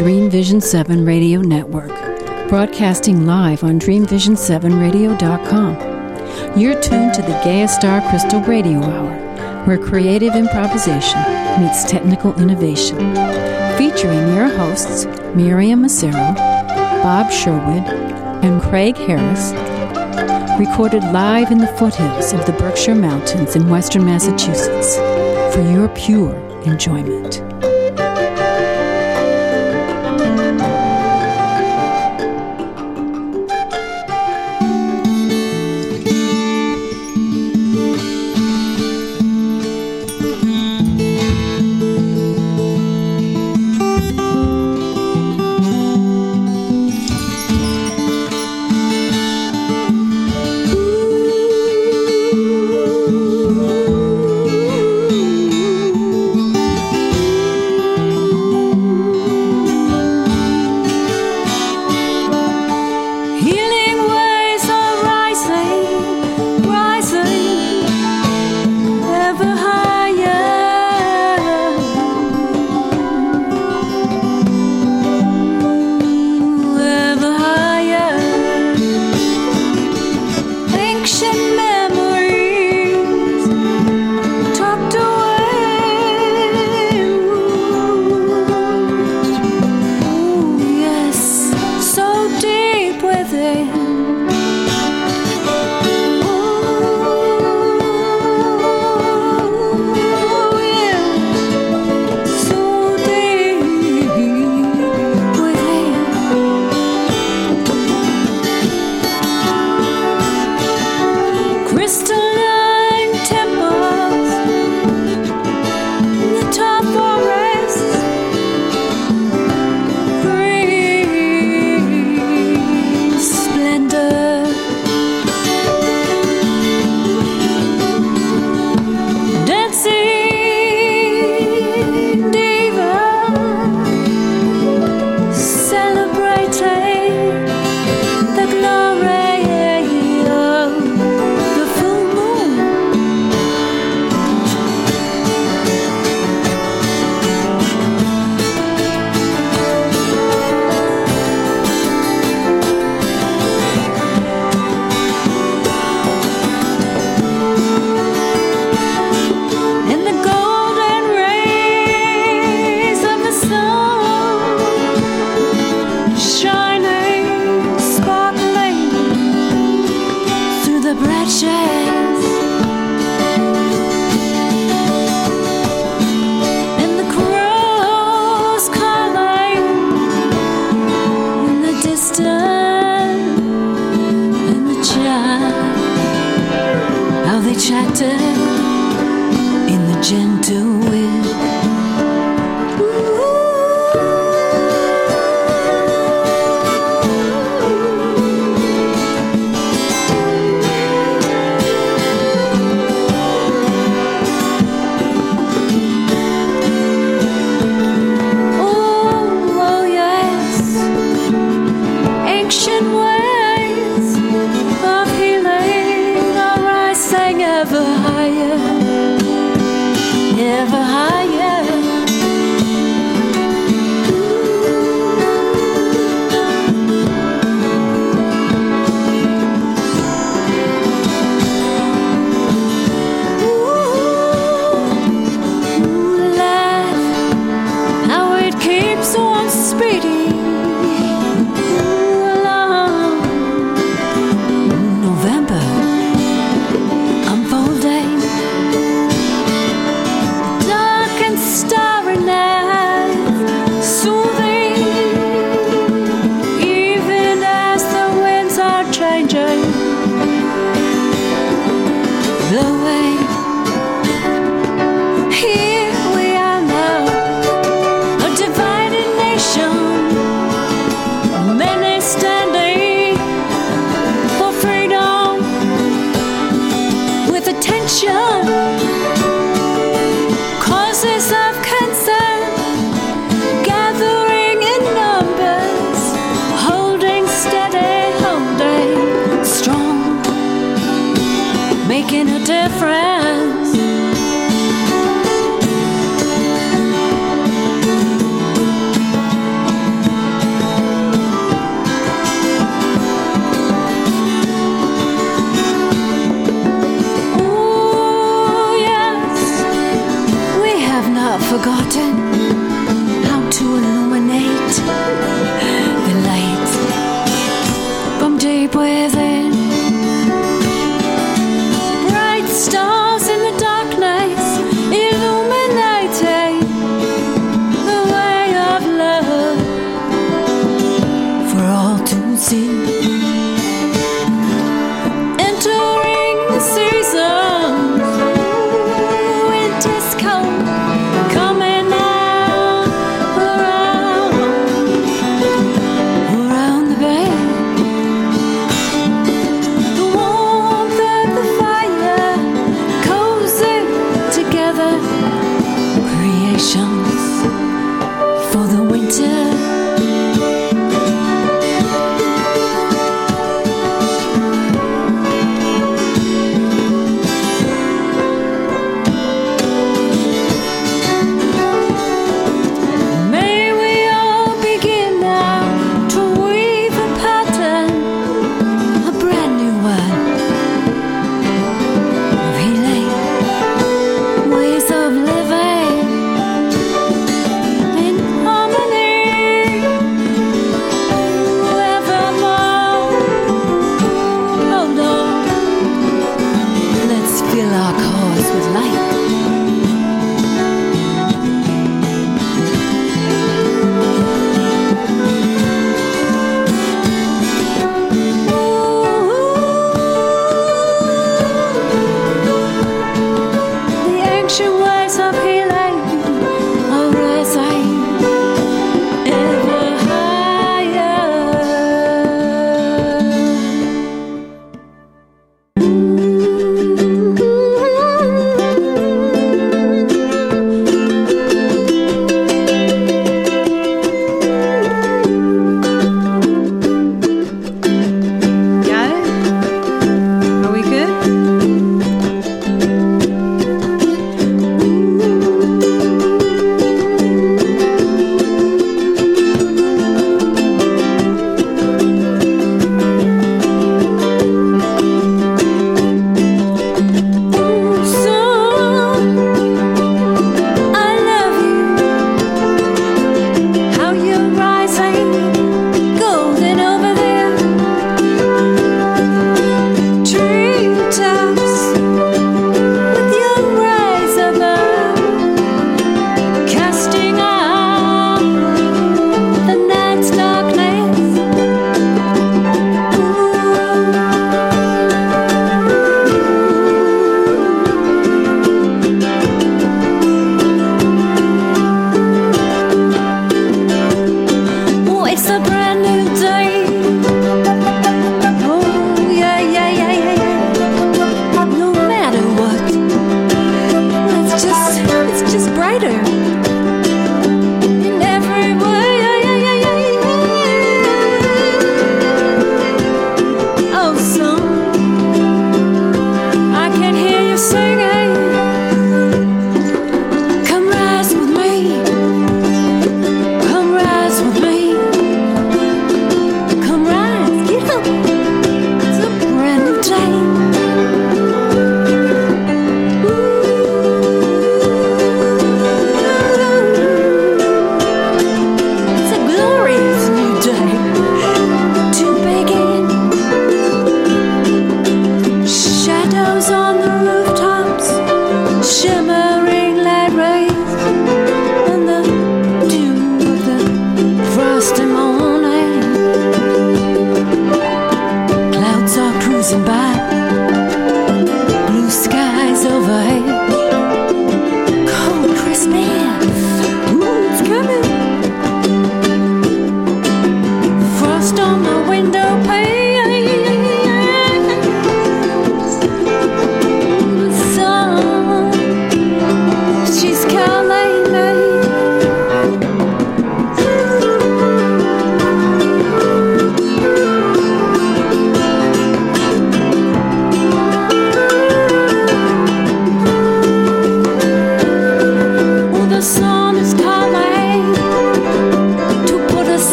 Dream Vision 7 Radio Network, broadcasting live on DreamVision7Radio.com. You're tuned to the Gaia Star Crystal Radio Hour, where creative improvisation meets technical innovation. Featuring your hosts, Miriam Macero, Bob Sherwood, and Craig Harris, recorded live in the foothills of the Berkshire Mountains in western Massachusetts for your pure enjoyment. Shining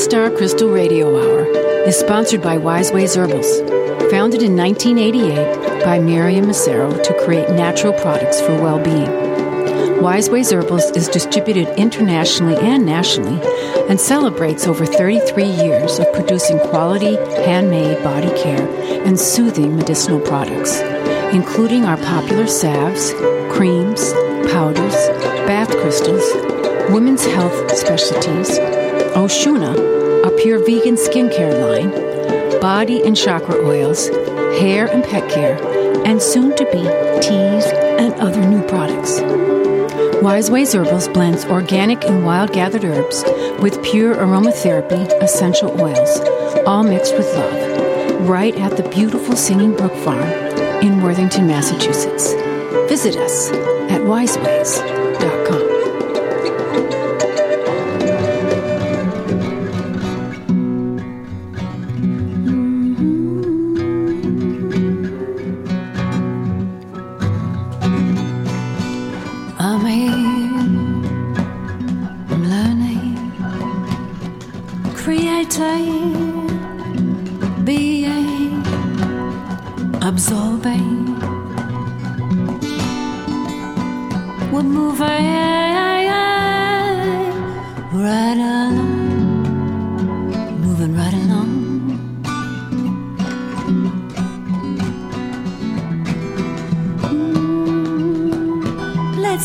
Star Crystal Radio Hour is sponsored by Wise Ways Herbals, founded in 1988 by Miriam Macero to create natural products for well being. Wise Ways Herbals is distributed internationally and nationally and celebrates over 33 years of producing quality, handmade body care and soothing medicinal products, including our popular salves, creams, powders, bath crystals, women's health specialties Oshuna, a pure vegan skincare line, body and chakra oils, hair and pet care, and soon to be teas and other new products. Wise Ways Herbals blends organic and wild gathered herbs with pure aromatherapy essential oils, all mixed with love, right at the beautiful Singing Brook Farm in Worthington, Massachusetts. Visit us at wiseways.com.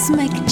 I made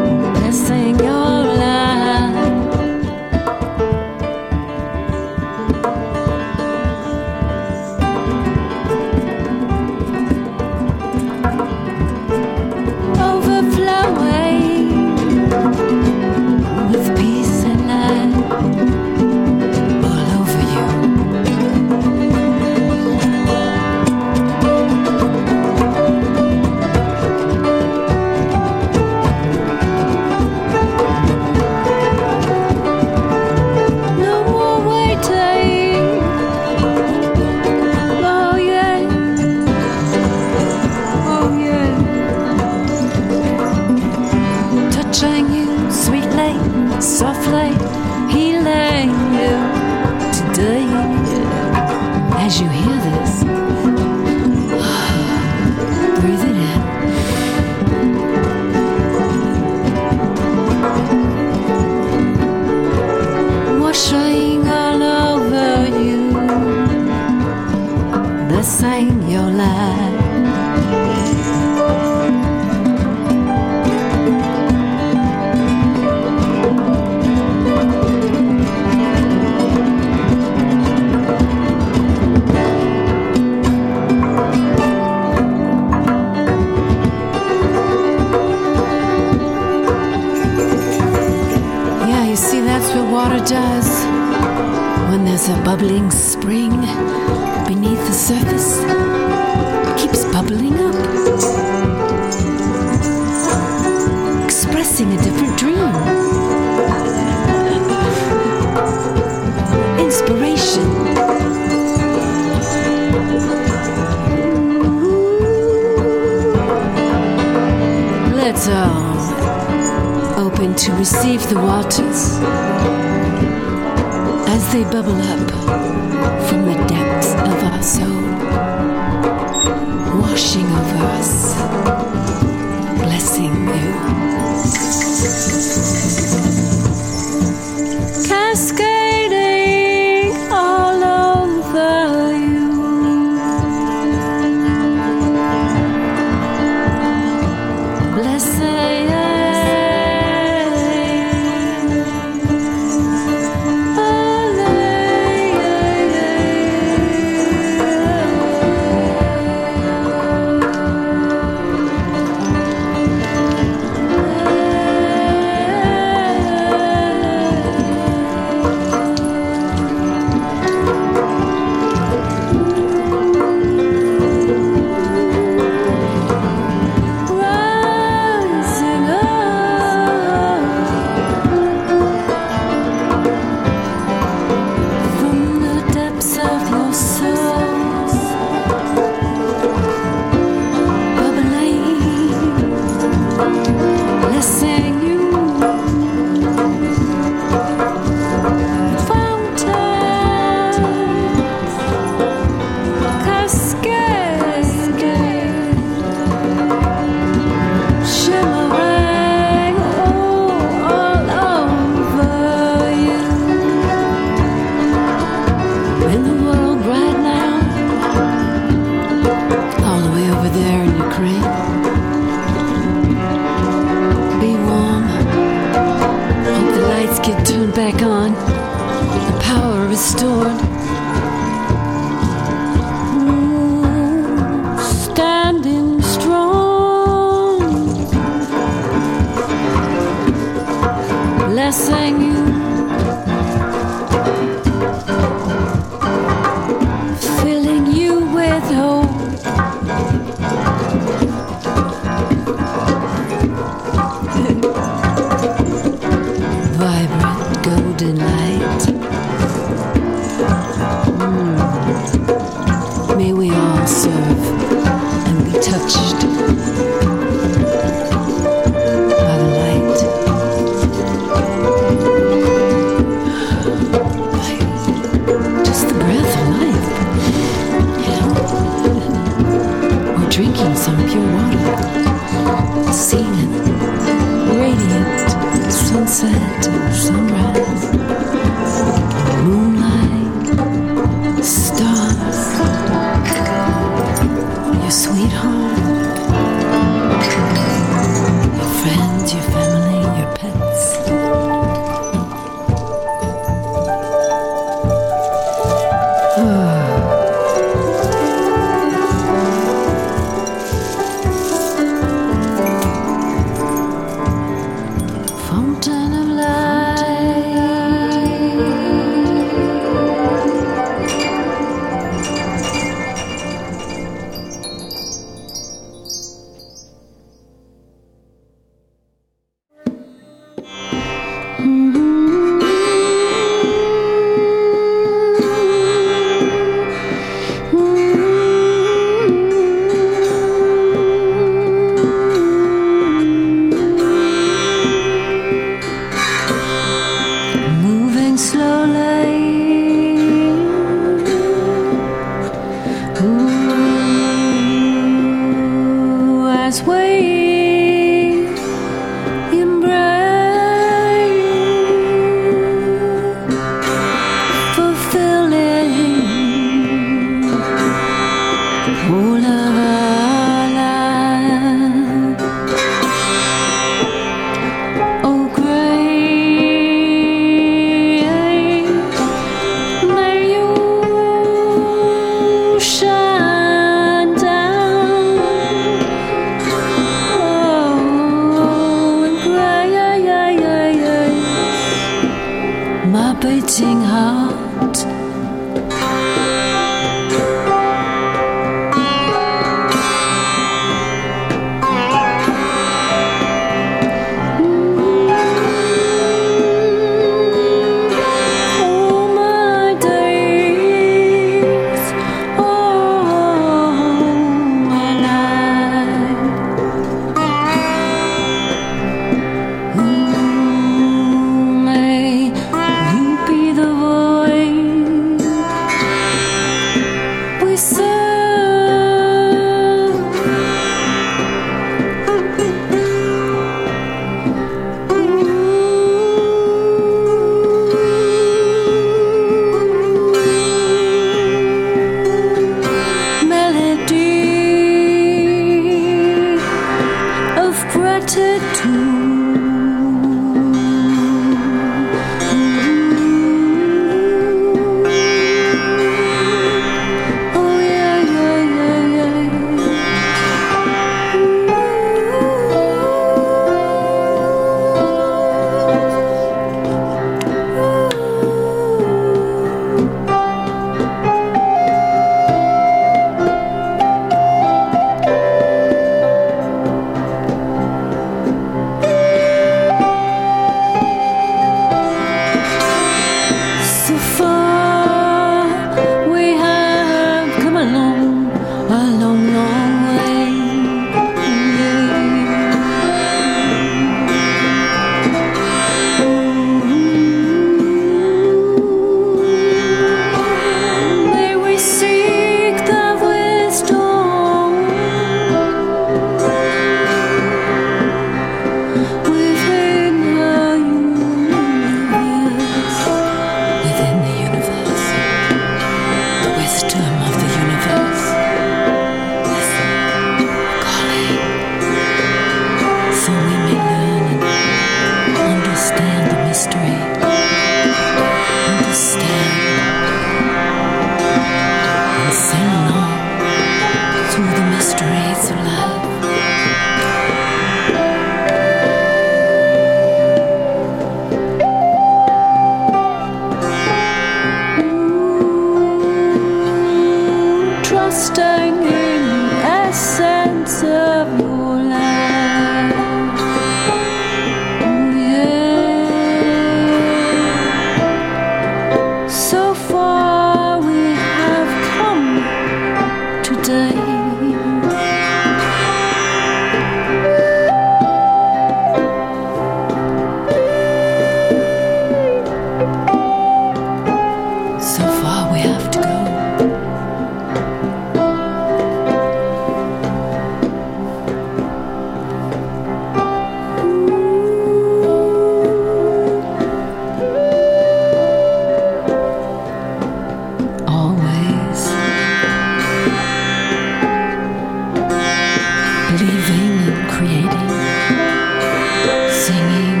dream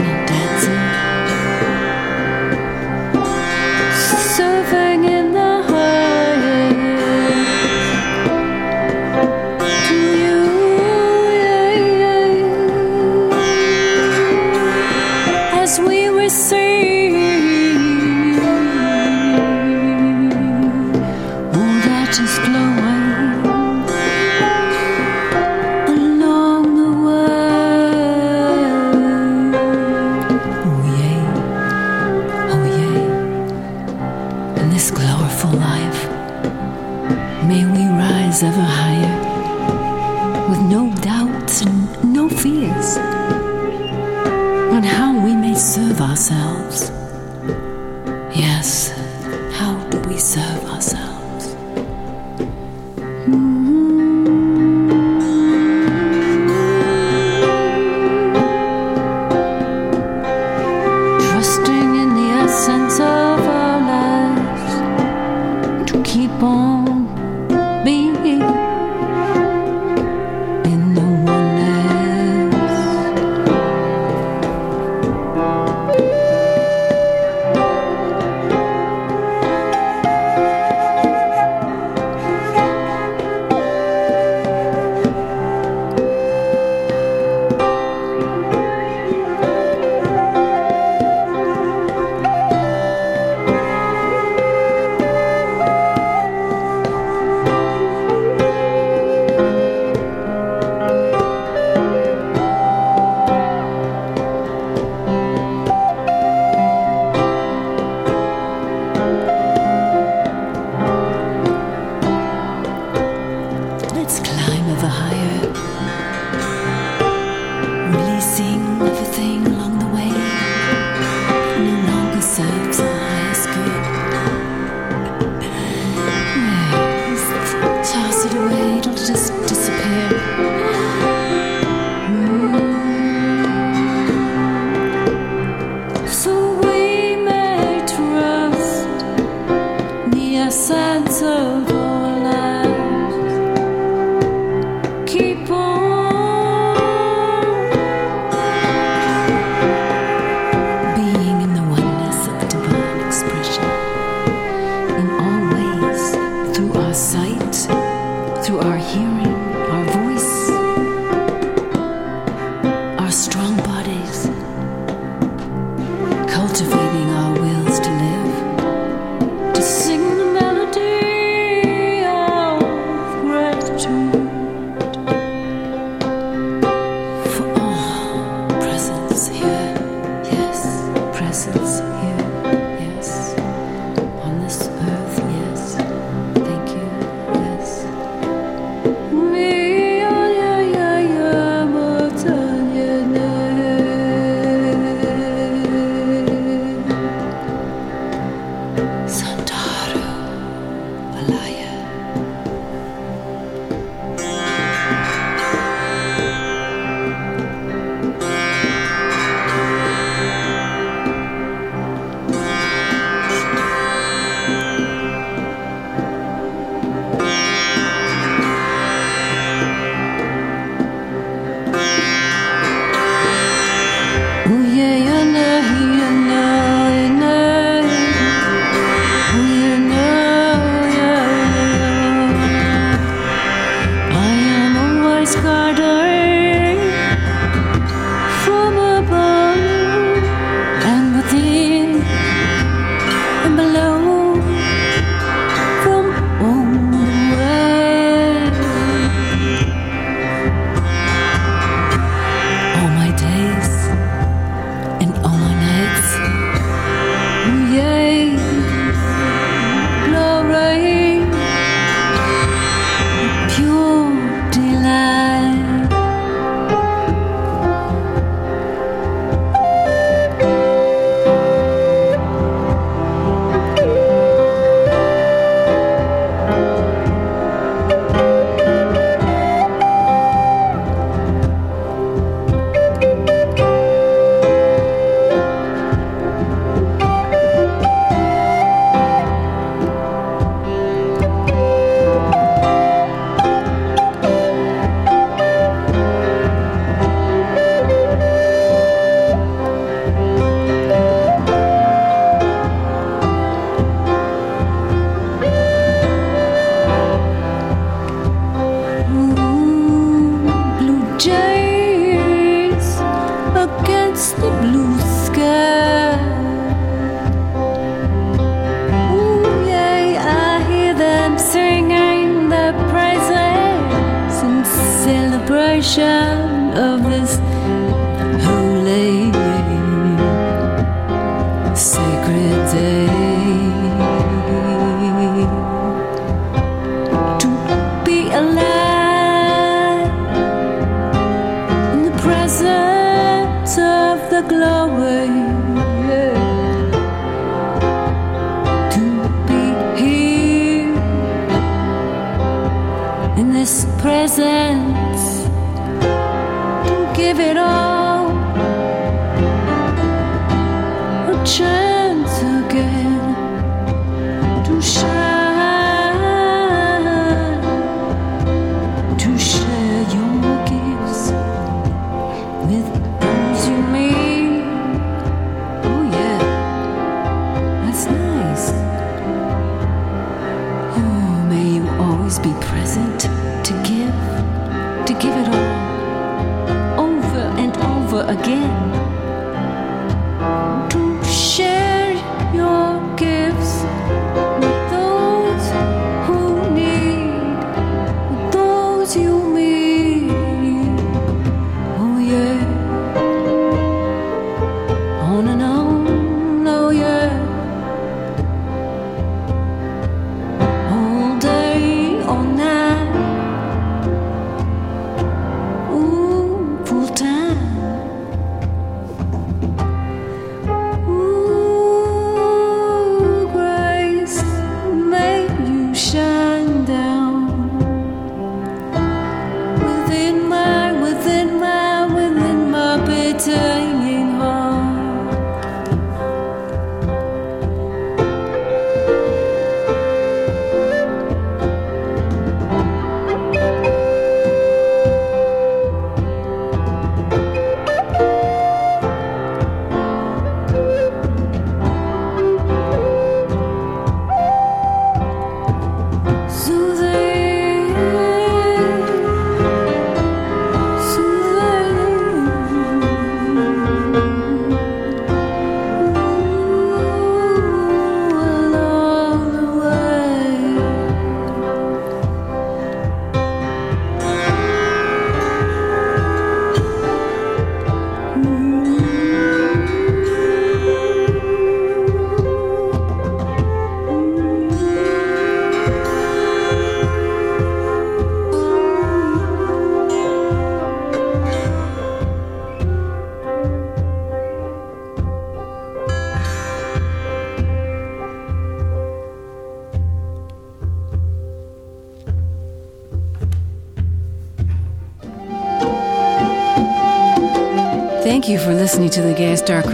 be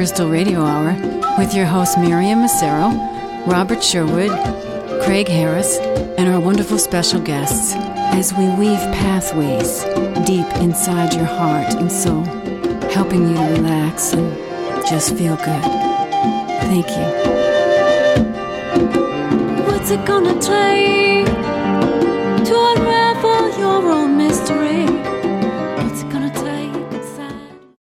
Crystal Radio Hour with your hosts Miriam Macero, Robert Sherwood, Craig Harris, and our wonderful special guests as we weave pathways deep inside your heart and soul, helping you to relax and just feel good. Thank you. What's it gonna take